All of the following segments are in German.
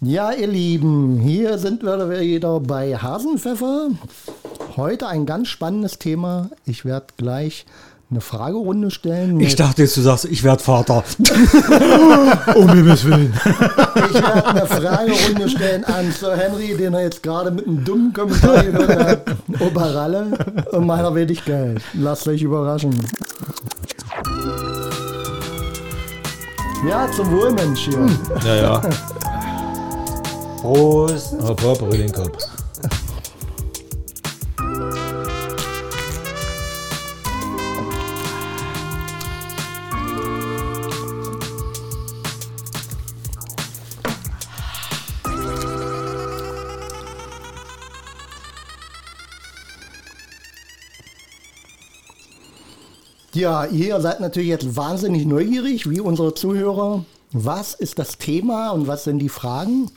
Ja, ihr Lieben, hier sind wir wieder bei Hasenpfeffer. Heute ein ganz spannendes Thema. Ich werde gleich eine Fragerunde stellen. Ich dachte jetzt, du sagst, ich werde Vater. um Himmels Willen. Ich werde eine Fragerunde stellen an Sir Henry, den er jetzt gerade mit einem dummen Kommentar gehört hat. Oberralle und meiner Wenigkeit. Lasst euch überraschen. Ja, zum Wohl, Mensch hier. Ja, ja. Prost. Hopp, hopp, rühr den Kopf. Ja, ihr seid natürlich jetzt wahnsinnig neugierig, wie unsere Zuhörer. Was ist das Thema und was sind die Fragen?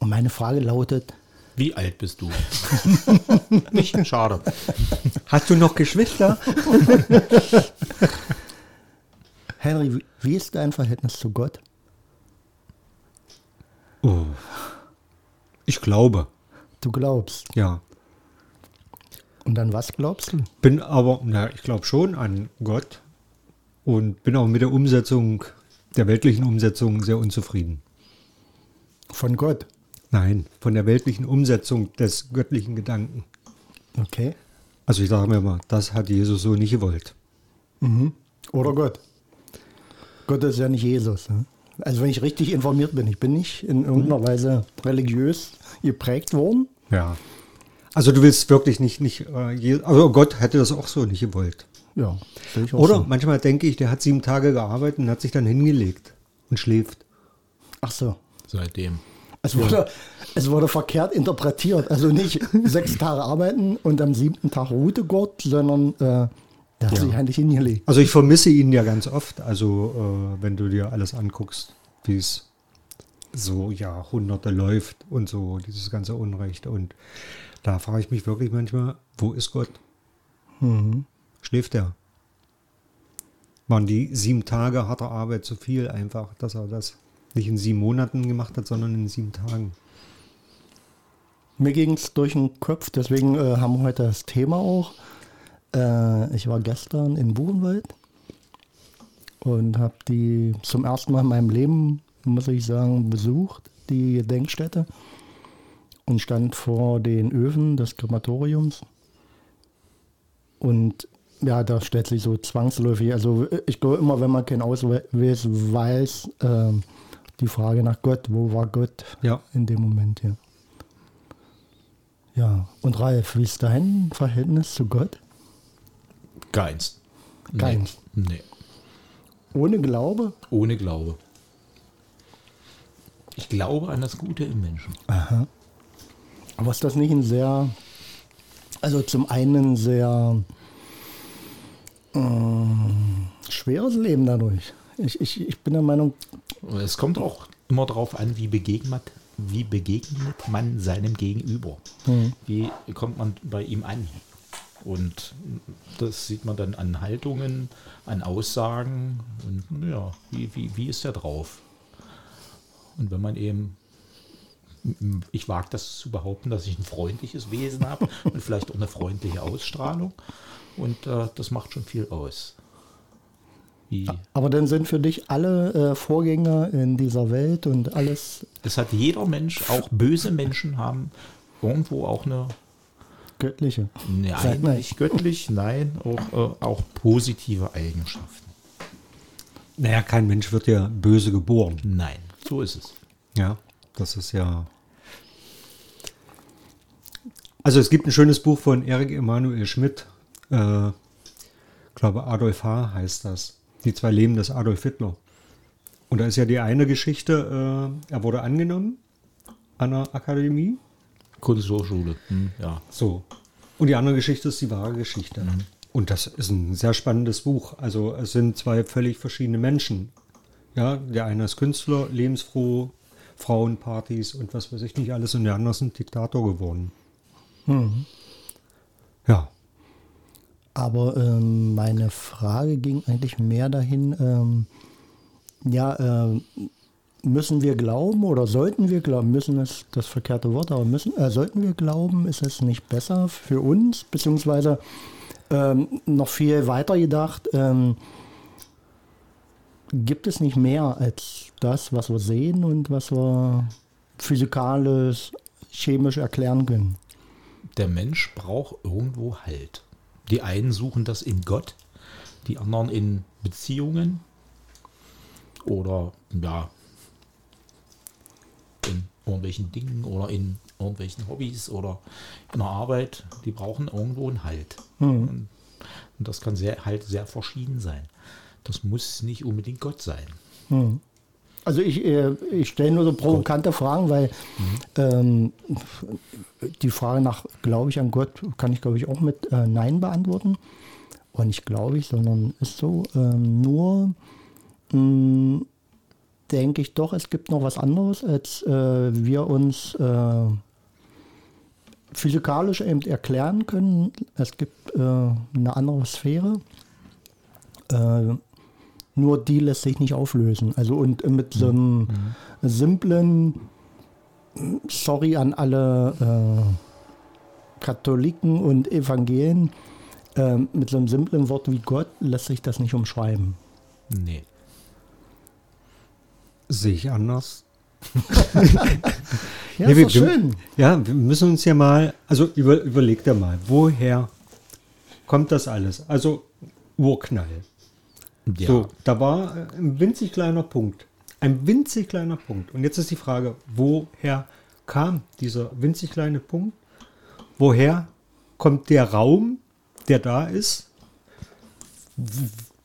Und meine Frage lautet, Wie alt bist du? Nicht schade. Hast du noch Geschwister? Henry, wie- ist dein Verhältnis zu Gott? Oh. Ich glaube, Du glaubst. ja. Und an was glaubst du? Bin aber, na, ich glaube schon an Gott und bin auch mit der Umsetzung, der weltlichen Umsetzung sehr unzufrieden. Von Gott. Nein, von der weltlichen Umsetzung des göttlichen Gedanken. Okay. Also ich sage mir mal, das hat Jesus so nicht gewollt. Oder Gott. Gott ist ja nicht Jesus. Ne? Also wenn ich richtig informiert bin, ich bin nicht in irgendeiner Weise religiös geprägt worden. Ja. Also du willst wirklich nicht, nicht, äh, also Gott hätte das auch so nicht gewollt. Ja, sehe ich auch Oder so. manchmal denke ich, der hat sieben Tage gearbeitet und hat sich dann hingelegt und schläft. Ach so. Seitdem. Es wurde, es wurde verkehrt interpretiert. Also nicht sechs Tage arbeiten und am siebten Tag ruhte Gott, sondern äh, der hat sich eigentlich hingelegt. Also ich vermisse ihn ja ganz oft. Also äh, wenn du dir alles anguckst, wie es so Jahrhunderte läuft und so, dieses ganze Unrecht. Und da frage ich mich wirklich manchmal, wo ist Gott? Schläft er? Waren die sieben Tage harter Arbeit zu viel einfach, dass er das nicht in sieben Monaten gemacht hat, sondern in sieben Tagen? Mir ging es durch den Kopf, deswegen äh, haben wir heute das Thema auch. Äh, ich war gestern in Buchenwald und habe die zum ersten Mal in meinem Leben, muss ich sagen, besucht, die Gedenkstätte und stand vor den Öfen des Krematoriums. Und ja, da stellt sich so zwangsläufig, also ich glaube immer, wenn man keinen Ausweis weiß, äh, die Frage nach Gott, wo war Gott Ja. in dem Moment, ja. Ja, und Ralf, wie ist dein Verhältnis zu Gott? Keins. Nee. Keins. Nee. Ohne Glaube? Ohne Glaube. Ich glaube an das Gute im Menschen. Aber ist das nicht ein sehr, also zum einen sehr ähm, schweres Leben dadurch? Ich, ich, ich bin der Meinung, Es kommt auch immer darauf an, wie begegnet, wie begegnet man seinem Gegenüber. Wie kommt man bei ihm an? Und das sieht man dann an Haltungen, an Aussagen und ja, wie, wie, wie ist er drauf? Und wenn man eben, ich wage das zu behaupten, dass ich ein freundliches Wesen habe und vielleicht auch eine freundliche Ausstrahlung und äh, das macht schon viel aus. Wie, aber dann sind für dich alle äh, Vorgänger in dieser Welt und alles Das hat jeder Mensch, auch böse Menschen haben irgendwo auch eine, Göttliche. Nein, nicht göttlich, nein, auch, äh, auch positive Eigenschaften. Naja, kein Mensch wird ja böse geboren. Nein, so ist es. Ja, das ist ja. Also es gibt ein schönes Buch von Erik Emanuel Schmidt. Äh, glaube Adolf H. heißt das. Die zwei Leben des Adolf Hitler. Und da ist ja die eine Geschichte, äh, er wurde angenommen an der Akademie. Kunsthochschule, hm, ja. So. Und die andere Geschichte ist die wahre Geschichte. Und das ist ein sehr spannendes Buch. Also es sind zwei völlig verschiedene Menschen. Ja, der eine ist Künstler, lebensfroh, Frauenpartys und was weiß ich nicht alles. Und der andere ist ein Diktator geworden. Ja. Aber ähm, meine Frage ging eigentlich mehr dahin, ähm, ja, ähm, müssen wir glauben oder sollten wir glauben? Müssen ist das verkehrte Wort, aber müssen, äh, sollten wir glauben, ist es nicht besser für uns, beziehungsweise ähm, noch viel weiter gedacht, ähm, gibt es nicht mehr als das, was wir sehen und was wir physikalisch, chemisch erklären können? Der Mensch braucht irgendwo Halt. Die einen suchen das in Gott, die anderen in Beziehungen oder ja, in irgendwelchen Dingen oder in irgendwelchen Hobbys oder in der Arbeit. Die brauchen irgendwo einen Halt. Und, und das kann sehr, halt sehr verschieden sein. Das muss nicht unbedingt Gott sein. Also ich, äh, ich stelle nur so provokante Fragen, weil ähm, die Frage nach Glaube ich an Gott kann ich glaube ich auch mit äh, Nein beantworten. Und nicht glaube ich, sondern ist so. Ähm, nur mh, denke ich doch, es gibt noch was anderes, als äh, wir uns äh, physikalisch eben erklären können. Es gibt äh, eine andere Sphäre. Nur die lässt sich nicht auflösen. Also und mit so einem simplen Sorry an alle äh, Katholiken und Evangelien, äh, mit so einem simplen Wort wie Gott lässt sich das nicht umschreiben. Nee. Sehe ich anders. Ja, ist wir, schön. Ja, wir müssen uns ja mal, also über, überleg dir mal, woher kommt das alles? Also Urknall. Ja. So, da war äh, ein winzig kleiner Punkt. Ein winzig kleiner Punkt. Und jetzt ist die Frage, woher kam dieser winzig kleine Punkt? Woher kommt der Raum, der da ist?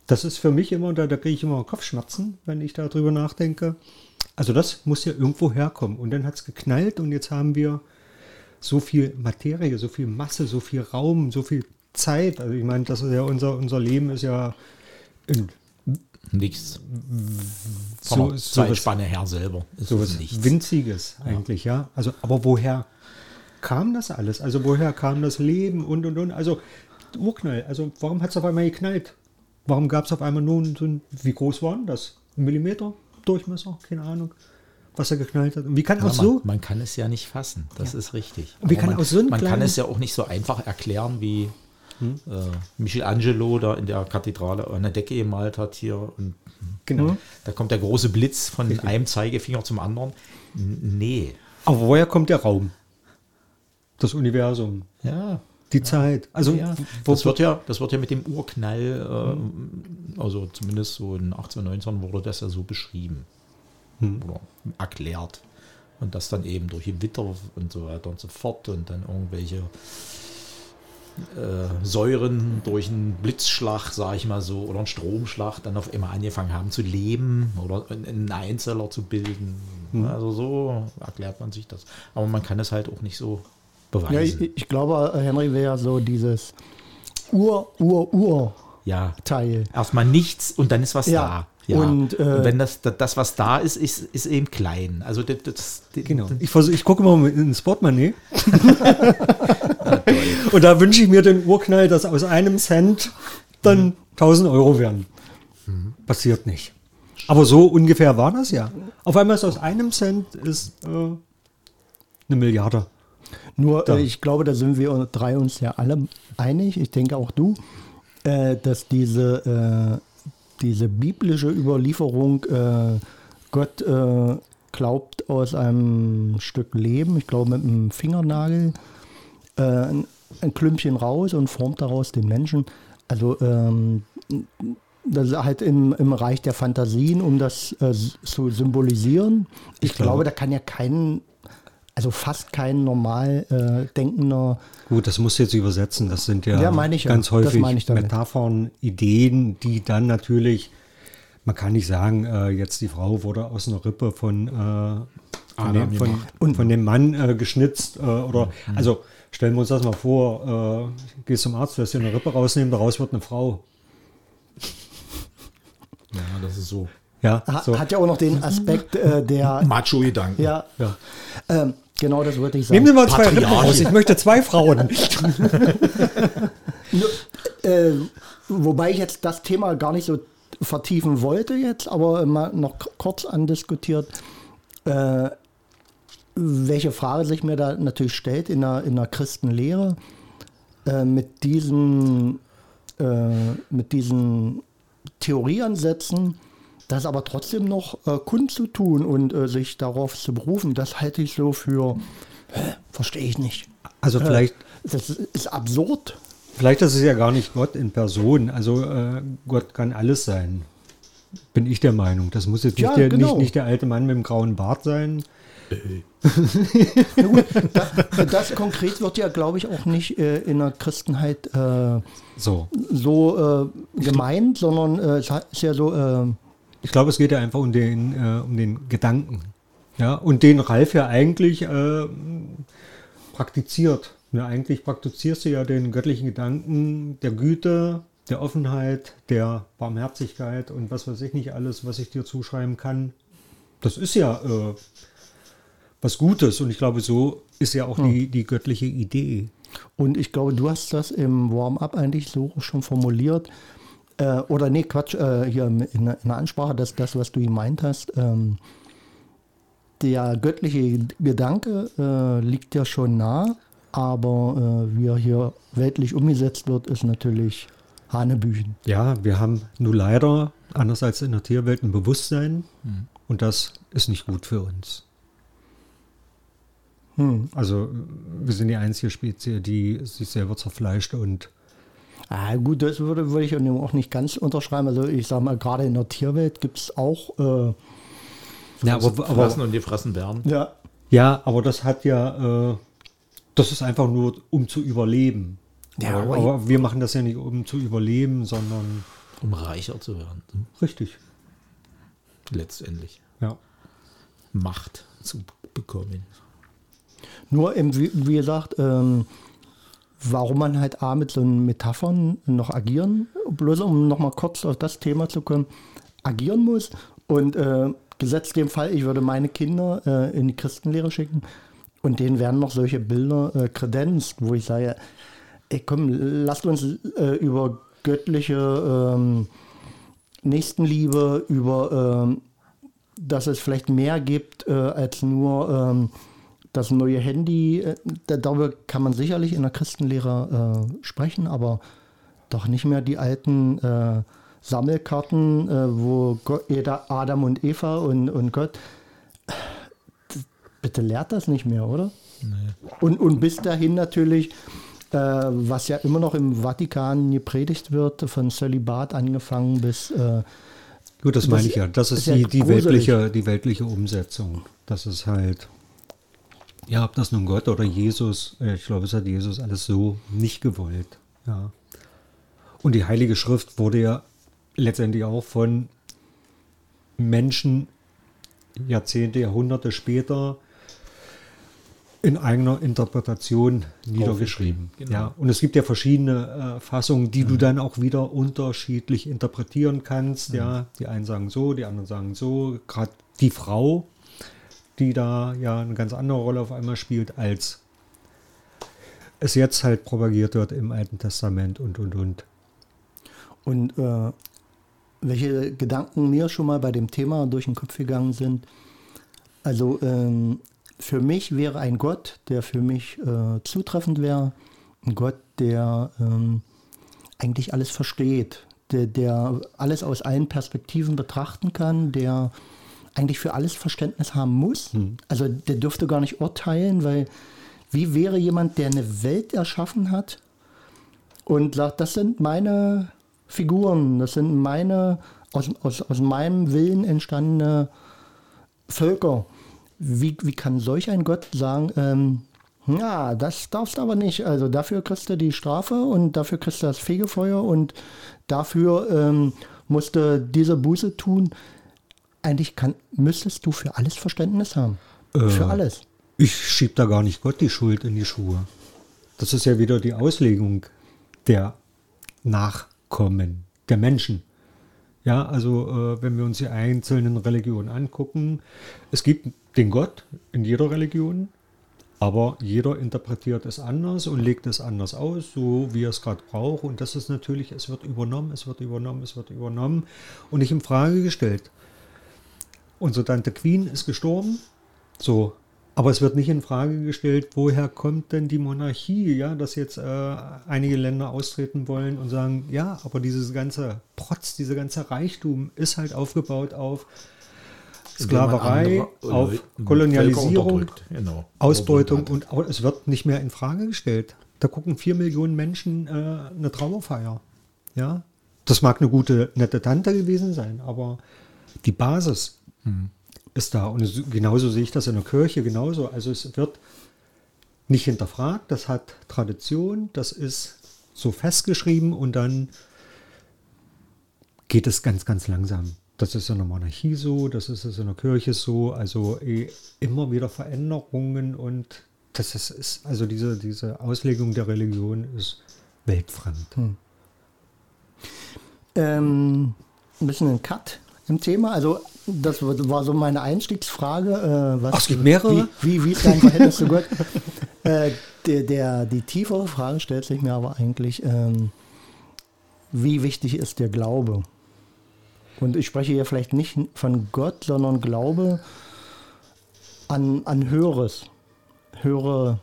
Das ist für mich immer, da, da kriege ich immer Kopfschmerzen, wenn ich darüber nachdenke. Also das muss ja irgendwo herkommen. Und dann hat es geknallt und jetzt haben wir so viel Materie, so viel Masse, so viel Raum, so viel Zeit. Also ich meine, das ist ja unser, unser Leben ist ja Nichts. so, So, Zeitspanne her selber. Ist sowas nichts. Winziges eigentlich, ja. Also, aber woher kam das alles? Also woher kam das Leben und und und? Also Urknall. Also warum hat es auf einmal geknallt? Warum gab es auf einmal nun so ein, wie groß war denn das? Ein Millimeter Durchmesser? Keine Ahnung. Was er geknallt hat. Und wie kann Ja, auch man, so? man kann es ja nicht fassen, das ist richtig. Wie kann man, aus so einem man kann es ja auch nicht so einfach erklären, wie Hm? äh, Michelangelo da in der Kathedrale an der Decke gemalt hat hier. Und Genau. da kommt der große Blitz von einem Zeigefinger zum anderen. Nee. Aber woher kommt der Raum? Das Universum, Ja. die Zeit. Also Ja, das, wird ja, das wird ja mit dem Urknall, äh, also zumindest so in 1819 wurde das ja so beschrieben oder erklärt. Und das dann eben durch Gewitter und so weiter und so fort und dann irgendwelche äh, Säuren durch einen Blitzschlag, sage ich mal so, oder einen Stromschlag dann auf einmal angefangen haben zu leben oder einen Einzeller zu bilden. Also so erklärt man sich das. Aber man kann es halt auch nicht so beweisen. Ja, ich, ich glaube, Henry wäre so dieses Ur, Ur, Ur ja. Teil. erstmal nichts und dann ist was Ja, da. Ja. und, äh, wenn das, das, was da ist, ist, ist eben klein. Also das, das, Genau. Ich, versuch, ich gucke mal ins Portemonnaie. Und da wünsche ich mir den Urknall, dass aus einem Cent dann 1000 Euro werden. Passiert nicht. Aber so ungefähr war das ja. Auf einmal ist aus einem Cent ist äh, eine Milliarde. Nur, äh, ich glaube, da sind wir drei uns ja alle einig, ich denke auch du, äh, dass diese, äh, diese biblische Überlieferung, äh, Gott äh, glaubt aus einem Stück Leben, ich glaube mit einem Fingernagel, äh, ein, ein Klümpchen raus und formt daraus den Menschen. Also ähm, das ist halt im, im Reich der Fantasien, um das äh, zu symbolisieren. Ich, Ich glaube, glaube- da kann ja kein, also fast kein normal äh, denkender, Gut, das musst du jetzt übersetzen. Das sind ja, Ja, meine ich ja. ganz Das häufig meine ich damit. Metaphern, Ideen, die dann natürlich, man kann nicht sagen, äh, jetzt die Frau wurde aus einer Rippe von, äh, von, dem, von, von dem Mann äh, geschnitzt. Äh, oder Mhm. also stellen wir uns das mal vor, äh, gehst zum Arzt, lässt dir eine Rippe rausnehmen, daraus wird eine Frau. ja, das ist so. Ja, ha, so. hat ja auch noch den Aspekt äh, der, Macho-Gedanken. ja, ja. ähm, genau das wollte ich sagen. Nehmen Sie mal zwei Rippen raus, ich möchte zwei Frauen. Äh, wobei ich jetzt das Thema gar nicht so vertiefen wollte jetzt, aber mal noch kurz andiskutiert, äh, welche Frage sich mir da natürlich stellt in der, in der Christenlehre äh, mit diesen, äh, mit diesen Theorieansätzen, das aber trotzdem noch äh, kundzutun und äh, sich darauf zu berufen, das halte ich so für, verstehe ich nicht. Also Äh, vielleicht, Das ist, ist absurd. vielleicht ist es ja gar nicht Gott in Person. Also äh, Gott kann alles sein. Bin ich der Meinung. Das muss jetzt nicht, Ja, der, genau. nicht, nicht der alte Mann mit dem grauen Bart sein. Na gut, das, das konkret wird ja, glaube ich, auch nicht äh, in der Christenheit äh, So. so äh, gemeint, sondern äh, es ist ja so, äh, Ich glaube, es geht ja einfach um den, äh, um den Gedanken. Ja, und den Ralf ja eigentlich äh, praktiziert. Ja, eigentlich praktizierst du ja den göttlichen Gedanken der Güte, der Offenheit, der Barmherzigkeit und was weiß ich nicht alles, was ich dir zuschreiben kann. Das ist ja was Gutes und ich glaube, so ist ja auch die, die göttliche Idee. und ich glaube, du hast das im Warm-up eigentlich so schon formuliert. Äh, oder nee, Quatsch, äh, hier in, der- in der Ansprache, dass das, was du gemeint hast, ähm, der göttliche Gedanke äh, liegt ja schon nah, aber äh, wie er hier weltlich umgesetzt wird, ist natürlich Hanebüchen. Ja, wir haben nur leider, anders als in der Tierwelt, ein Bewusstsein und das ist nicht gut für uns. Hm. Also wir sind die einzige Spezies, die sich selber zerfleischt und Ah, gut, das würde, würde ich auch nicht ganz unterschreiben. Also ich sage mal, gerade in der Tierwelt gibt es auch äh, ja, aber, Fressen aber, und gefressen werden. ja, ja, aber das hat ja, äh, das ist einfach nur um zu überleben. Ja, aber, aber- aber wir machen das ja nicht um zu überleben, sondern Um reicher zu werden. richtig. Letztendlich. Ja. Macht zu bekommen. Nur, eben, wie, gesagt, ähm, warum man halt A mit so Metaphern noch agieren, bloß um nochmal kurz auf das Thema zu kommen, agieren muss. Und äh, gesetzt dem Fall, ich würde meine Kinder äh, in die Christenlehre schicken und denen werden noch solche Bilder äh, kredenzt, wo ich sage, ey, komm, lasst uns äh, über göttliche ähm, Nächstenliebe, über ähm, dass es vielleicht mehr gibt äh, als nur ähm, das neue Handy. Äh, da- darüber kann man sicherlich in der Christenlehre äh, sprechen, aber doch nicht mehr die alten äh, Sammelkarten, äh, wo Gott, Adam und Eva und, und Gott. Bitte lehrt das nicht mehr, oder? Und, und bis dahin natürlich, äh, was ja immer noch im Vatikan gepredigt wird, von Zölibat angefangen bis äh, Gut, das, Das meine ich ja. Das ist, ist ja die, die, gruselig. weltliche, die weltliche Umsetzung. Das ist halt, ja, ob das nun Gott oder Jesus, äh, ich glaube, es hat Jesus alles so nicht gewollt. Ja. Und die Heilige Schrift wurde ja letztendlich auch von Menschen Jahrzehnte, Jahrhunderte später in eigener Interpretation niedergeschrieben. genau. Ja, und es gibt ja verschiedene äh, Fassungen, die du dann auch wieder unterschiedlich interpretieren kannst. Ja, die einen sagen so, die anderen sagen so. Gerade die Frau, die da ja eine ganz andere Rolle auf einmal spielt, als es jetzt halt propagiert wird im Alten Testament und und und. Und äh, welche Gedanken mir schon mal bei dem Thema durch den Kopf gegangen sind. Also ähm, für mich wäre ein Gott, der für mich äh, zutreffend wäre, ein Gott, der ähm, eigentlich alles versteht, der, der alles aus allen Perspektiven betrachten kann, der eigentlich für alles Verständnis haben muss. Also der dürfte gar nicht urteilen, weil wie wäre jemand, der eine Welt erschaffen hat und sagt, das sind meine Figuren, das sind meine aus, aus, aus meinem Willen entstandene Völker. Wie, wie kann solch ein Gott sagen, ähm, ja, das darfst du aber nicht. Also dafür kriegst du die Strafe und dafür kriegst du das Fegefeuer und dafür ähm, musst du diese Buße tun. Eigentlich kann, müsstest du für alles Verständnis haben. für alles. Ich schieb da gar nicht Gott die Schuld in die Schuhe. Das ist ja wieder die Auslegung der Nachkommen, der Menschen. Ja, also äh, wenn wir uns die einzelnen Religionen angucken, es gibt den Gott in jeder Religion Aber jeder interpretiert es anders und legt es anders aus, so wie er es gerade braucht. Und das ist natürlich, es wird übernommen, es wird übernommen, es wird übernommen und nicht in Frage gestellt. Unsere Tante Queen ist gestorben, so. Aber es wird nicht in Frage gestellt, woher kommt denn die Monarchie, ja, dass jetzt äh, einige Länder austreten wollen und sagen, ja, aber dieses ganze Protz, dieser ganze Reichtum ist halt aufgebaut auf Sklaverei, andere, auf Kolonialisierung, genau. Ausbeutung und es wird nicht mehr in Frage gestellt. Da gucken vier Millionen Menschen äh, eine Trauerfeier. Ja, das mag eine gute, nette Tante gewesen sein, aber die Basis ist da. Und genauso sehe ich das in der Kirche genauso. Also es wird nicht hinterfragt, das hat Tradition, das ist so festgeschrieben und dann geht es ganz, ganz langsam. Das ist in der Monarchie so, das ist es in der Kirche so, also eh, immer wieder Veränderungen und das ist, also diese, diese Auslegung der Religion ist weltfremd. Ähm, ein bisschen ein Cut im Thema. Also das war so meine Einstiegsfrage. Äh, was, Ach, es gibt mehrere? Wie, wie, wie ist dein Verhältnis zu Gott? Äh, der, der, die tiefere Frage stellt sich mir aber eigentlich, ähm, wie wichtig ist der Glaube? Und ich spreche hier vielleicht nicht von Gott, sondern Glaube an, an Höheres. Höhere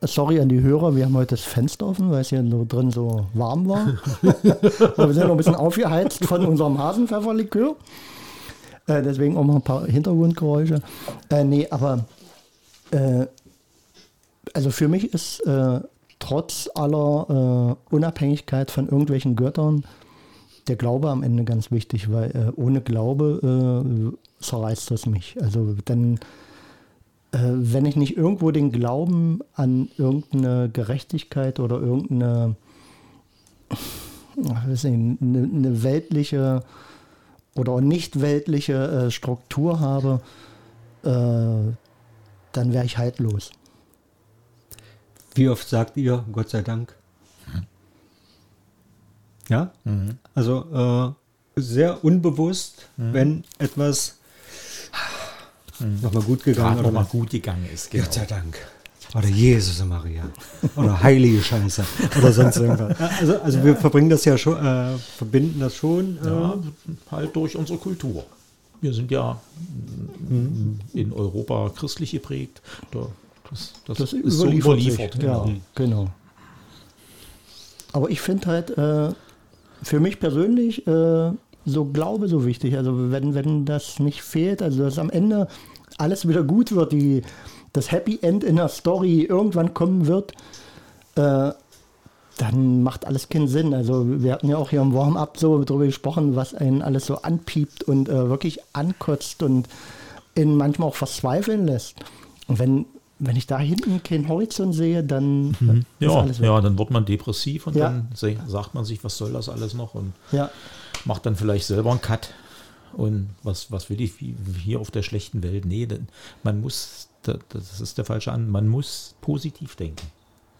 Sorry an die Hörer, wir haben heute das Fenster offen, weil es hier so drin so warm war. Wir sind noch ein bisschen aufgeheizt von unserem Hasenpfefferlikör. Äh, deswegen auch mal ein paar Hintergrundgeräusche. Äh, nee, aber äh, also für mich ist äh, trotz aller äh, Unabhängigkeit von irgendwelchen Göttern der Glaube am Ende ganz wichtig, weil äh, ohne Glaube äh, zerreißt das mich. Also dann wenn ich nicht irgendwo den Glauben an irgendeine Gerechtigkeit oder irgendeine ach, weiß eine, eine weltliche oder nicht weltliche äh, Struktur habe, äh, dann wäre ich haltlos. Wie oft sagt ihr, Gott sei Dank? Ja? Also äh, sehr unbewusst, wenn etwas nochmal gut gegangen oder noch mal gut gegangen ist. Genau. Gott sei Dank. Oder Jesus und Maria. Oder heilige Scheiße. Oder sonst irgendwas. Also, also wir verbringen das ja schon, äh, verbinden das schon. Äh, Ja, halt durch unsere Kultur. Wir sind ja mm, in Europa christlich geprägt. Da, das, das, Das ist so überliefert sich. Genau. Ja, genau. Aber ich finde halt äh, für mich persönlich äh, so Glaube so wichtig. Also wenn, wenn das nicht fehlt, also dass am Ende alles wieder gut wird, die, das Happy End in der Story irgendwann kommen wird, äh, dann macht alles keinen Sinn. Also wir hatten ja auch hier im Warm-up so darüber gesprochen, was einen alles so anpiept und äh, wirklich ankotzt und ihn manchmal auch verzweifeln lässt. Und wenn, wenn ich da hinten keinen Horizont sehe, dann Mhm. Ja, alles weg. ja, dann wird man depressiv und Ja. dann sagt man sich, was soll das alles noch und Ja, macht dann vielleicht selber einen Cut. Und was, was will ich hier auf der schlechten Welt? Nee, man muss, das ist der falsche An, man muss positiv denken.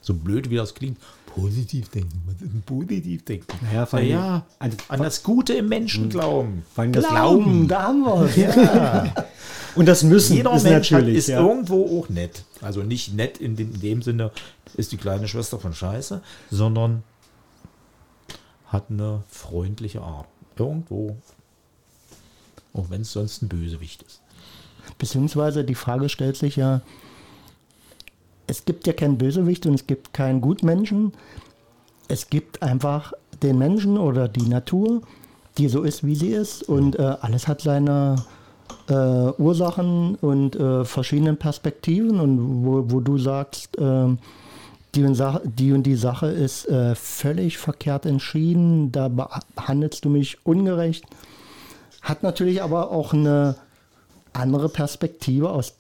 So blöd wie das klingt, positiv denken. Was ist positiv denken? Naja, vor Na allem- ja, also- an das Gute im Menschen glauben. vor allem das Glauben, da haben wir es. Ja. Und das Müssen Jeder ist Mensch hat, natürlich. ist ja. irgendwo auch nett. Also nicht nett in dem, in dem Sinne, ist die kleine Schwester von Scheiße, sondern hat eine freundliche Art. Irgendwo. Auch wenn es sonst ein Bösewicht ist. Beziehungsweise die Frage stellt sich ja, es gibt ja keinen Bösewicht und es gibt keinen Gutmenschen. Es gibt einfach den Menschen oder die Natur, die so ist, wie sie ist. Und äh, alles hat seine äh, Ursachen und äh, verschiedenen Perspektiven. Und wo, wo du sagst, ähm, die, und Sache, die und die Sache ist äh, völlig verkehrt entschieden, da behandelst du mich ungerecht. Hat natürlich aber auch eine andere Perspektive aus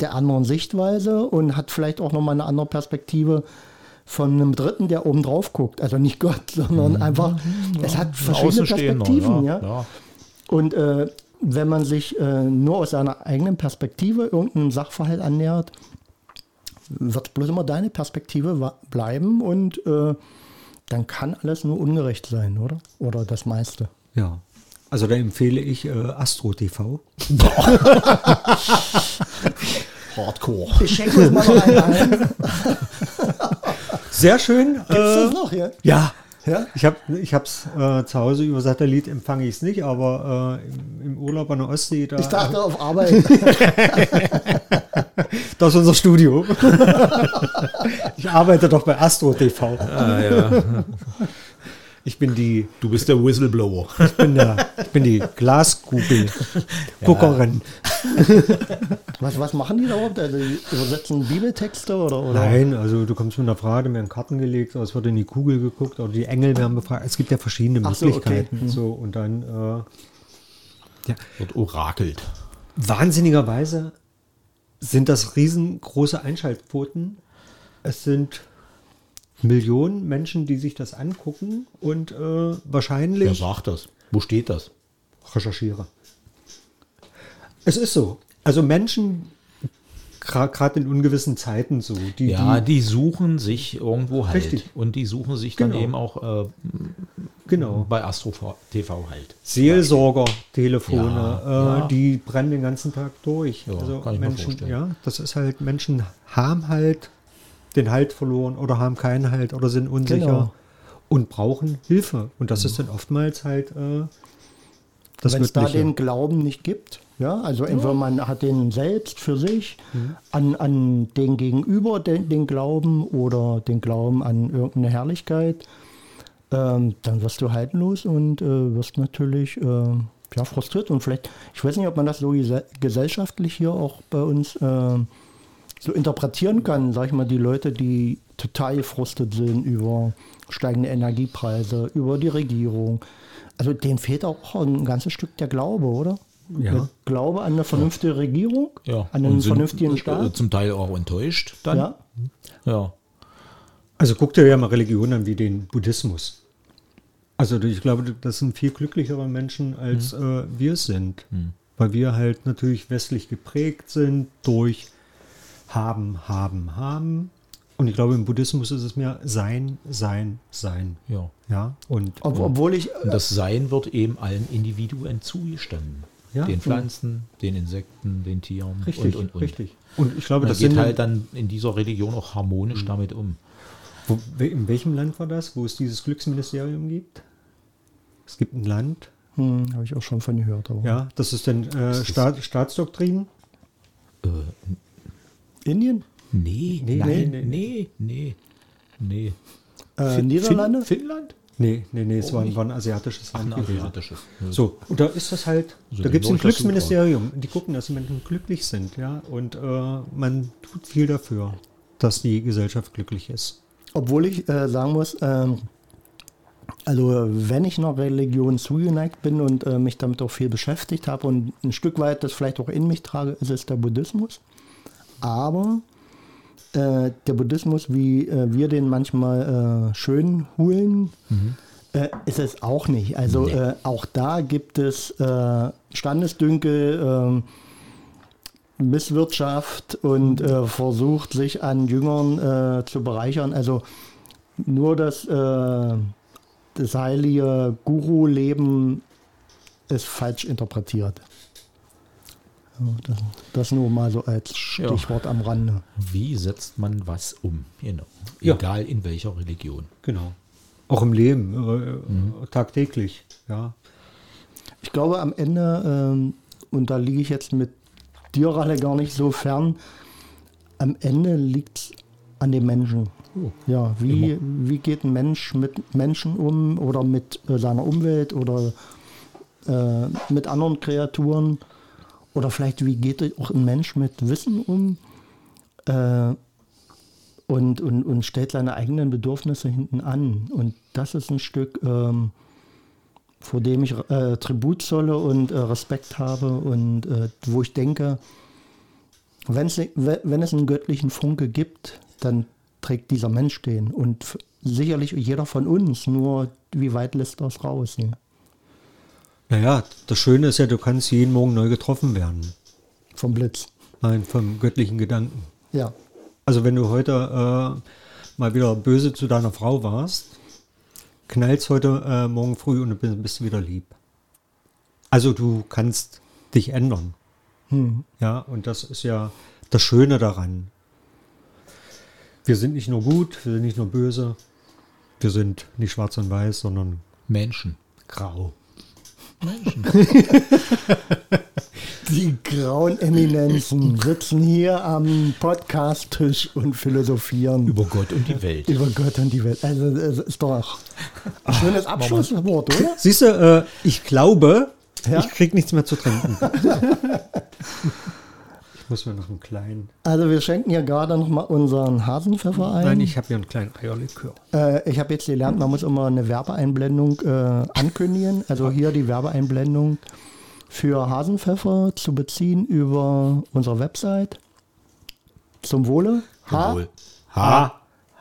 der anderen Sichtweise und hat vielleicht auch nochmal eine andere Perspektive von einem Dritten, der oben drauf guckt. Also nicht Gott, sondern einfach, es hat verschiedene Perspektiven. Ja, ja. Und äh, wenn man sich äh, nur aus seiner eigenen Perspektive irgendeinem Sachverhalt annähert, wird bloß immer deine Perspektive bleiben und äh, dann kann alles nur ungerecht sein, oder? Oder das meiste. Ja. Also da empfehle ich äh, Astro TV. Hardcore. Ich schenke uns mal noch einen ein. Sehr schön. Gibt's das noch, ja? Ja. Ja? Ich habe ich hab's äh, zu Hause über Satellit empfange ich es nicht, aber äh, im, im Urlaub an der Ostsee, da, Ich dachte auf Arbeit. das ist unser Studio. ich arbeite doch bei Astro TV. Ah, ja. Ich bin die, Du bist der Whistleblower. ich bin der, ich bin die Glaskugel Guckerin. Was, was machen die da überhaupt? Also, die übersetzen Bibeltexte oder? oder? Nein, also du kommst mit einer Frage, mir in Karten gelegt, es wird in die Kugel geguckt oder die Engel werden befragt. Es gibt ja verschiedene Ach so, okay. Möglichkeiten. Mhm. So und dann äh, Wird orakelt. wahnsinnigerweise sind das riesengroße Einschaltquoten. Es sind Millionen Menschen, die sich das angucken und äh, Wer wahrscheinlich sagt das? Wo steht das? recherchiere. Es ist so. Also Menschen, gerade in ungewissen Zeiten so, die, Ja, die die suchen sich irgendwo halt. Richtig. Und die suchen sich dann Genau. eben auch äh, genau. bei Astro TV halt. Seelsorger-Telefone, Ja, äh, ja. die brennen den ganzen Tag durch. Ja, also Menschen, ja, das ist halt, Menschen haben halt den Halt verloren oder haben keinen Halt oder sind unsicher Genau. und brauchen Hilfe. Und das ist dann oftmals halt äh, das Wenn es da den Glauben nicht gibt, ja, also entweder man hat den selbst für sich, Mhm. an, an den Gegenüber den, den Glauben oder den Glauben an irgendeine Herrlichkeit, ähm, dann wirst du haltlos und äh, wirst natürlich äh, ja, frustriert und vielleicht, ich weiß nicht, ob man das so gese- gesellschaftlich hier auch bei uns äh, so interpretieren kann, sag ich mal, die Leute, die total gefrustet sind über steigende Energiepreise, über die Regierung. Also denen fehlt auch ein ganzes Stück der Glaube, oder? Ja. Der Glaube an eine vernünftige Regierung, Ja. an einen sind, vernünftigen äh, Staat. Zum Teil auch enttäuscht dann. Ja. ja. Also guck dir ja mal Religionen an wie den Buddhismus. Also ich glaube, das sind viel glücklichere Menschen, als äh, wir es sind. Weil wir halt natürlich westlich geprägt sind durch haben, haben, haben. Und ich glaube, im Buddhismus ist es mehr sein, sein, sein. ja. Ja, und Ob, obwohl ich, Und das Sein wird eben allen Individuen zugestanden. Ja. Den Pflanzen, den Insekten, den Tieren richtig, und, und, und. richtig. Und ich glaube, Man das geht sind halt dann in dieser Religion auch harmonisch damit um. Wo, in welchem Land war das, wo es dieses Glücksministerium gibt? Es gibt ein Land, hm, habe ich auch schon von gehört. Aber. ja, das ist dann äh, Staat, Staatsdoktrin. Äh, Indien? nee, Nee, nein, nee, nee, nee, nee. Äh, Fin- Niederlande? Fin Finnland? Nee, nee, nee, es Oh, war, nicht. war ein asiatisches Ach, Land ein asiatisches. So, und da ist das halt, So, da gibt es ein. Glücksministerium. Die gucken, dass die Menschen glücklich sind, ja. Und äh, man tut viel dafür, dass die Gesellschaft glücklich ist. Obwohl ich äh, sagen muss, ähm, also wenn ich einer Religion zugeneigt bin und äh, mich damit auch viel beschäftigt habe und ein Stück weit das vielleicht auch in mich trage, ist es der Buddhismus. Aber äh, der Buddhismus, wie äh, wir den manchmal äh, schön holen, äh, ist es auch nicht. Also Nee. äh, auch da gibt es äh, Standesdünkel, ähm, Misswirtschaft und versucht, sich an Jüngern zu bereichern. Also nur das, das heilige Guru-Leben ist falsch interpretiert. Ja, das, das nur mal so als Stichwort am Rande. Wie setzt man was um? Genau. Ja. Egal in welcher Religion. Genau. Auch im Leben, äh, tagtäglich, ja. Ich glaube am Ende, ähm, und da liege ich jetzt mit dir alle gar nicht so fern, am Ende liegt es an den Menschen. Oh, Ja, wie, wie geht ein Mensch mit Menschen um oder mit äh, seiner Umwelt oder äh, mit anderen Kreaturen? Oder vielleicht, wie geht auch ein Mensch mit Wissen um äh, und, und, und stellt seine eigenen Bedürfnisse hinten an? Und das ist ein Stück, ähm, vor dem ich äh, Tribut zolle und äh, Respekt habe und äh, wo ich denke, wenn's, we- wenn es einen göttlichen Funke gibt, dann trägt dieser Mensch den. Und sicherlich jeder von uns, nur wie weit lässt das raus? Ja? Naja, das Schöne ist ja, du kannst jeden Morgen neu getroffen werden. Vom Blitz. Nein, vom göttlichen Gedanken. Ja. Also wenn du heute äh, mal wieder böse zu deiner Frau warst, knallst heute äh, morgen früh und du bist, bist wieder lieb. Also du kannst dich ändern. Hm. Ja, und das ist ja das Schöne daran. Wir sind nicht nur gut, wir sind nicht nur böse, wir sind nicht schwarz und weiß, sondern Menschen. grau. Menschen. Die grauen Eminenzen sitzen hier am Podcast-Tisch und philosophieren Über Gott und die Welt. über Gott und die Welt. Also, es ist doch ein schönes Abschlusswort, oder? Siehst du, äh, ich glaube, Ja? ich krieg nichts mehr zu trinken. muss mir noch einen kleinen. Also, wir schenken hier gerade nochmal unseren Hasenpfeffer ein. Nein, ich habe hier einen kleinen Eierlikör. Äh, ich habe jetzt gelernt, man muss immer eine Werbeeinblendung äh, ankündigen. Also hier die Werbeeinblendung für Hasenpfeffer zu beziehen über unsere Website. Zum Wohle. Ha Wohl. Ha.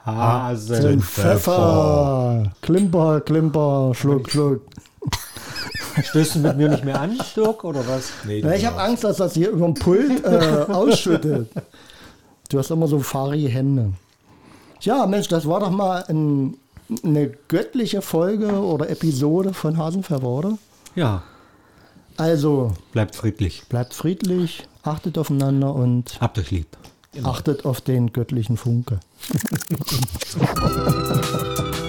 Den Hasen. Pfeffer. Klimper, Klimper, Schluck, Schluck. Stößt du mit mir nicht mehr an, Dirk, oder was? Nee, Ja, ich habe Angst, dass das hier über dem Pult äh, ausschüttet. Du hast immer so fahrige Hände. Ja, Mensch, das war doch mal ein, eine göttliche Folge oder Episode von Hasenpfeffer, oder? Ja, Also, bleibt friedlich. bleibt friedlich, achtet aufeinander und Habt euch lieb. achtet auf den göttlichen Funke.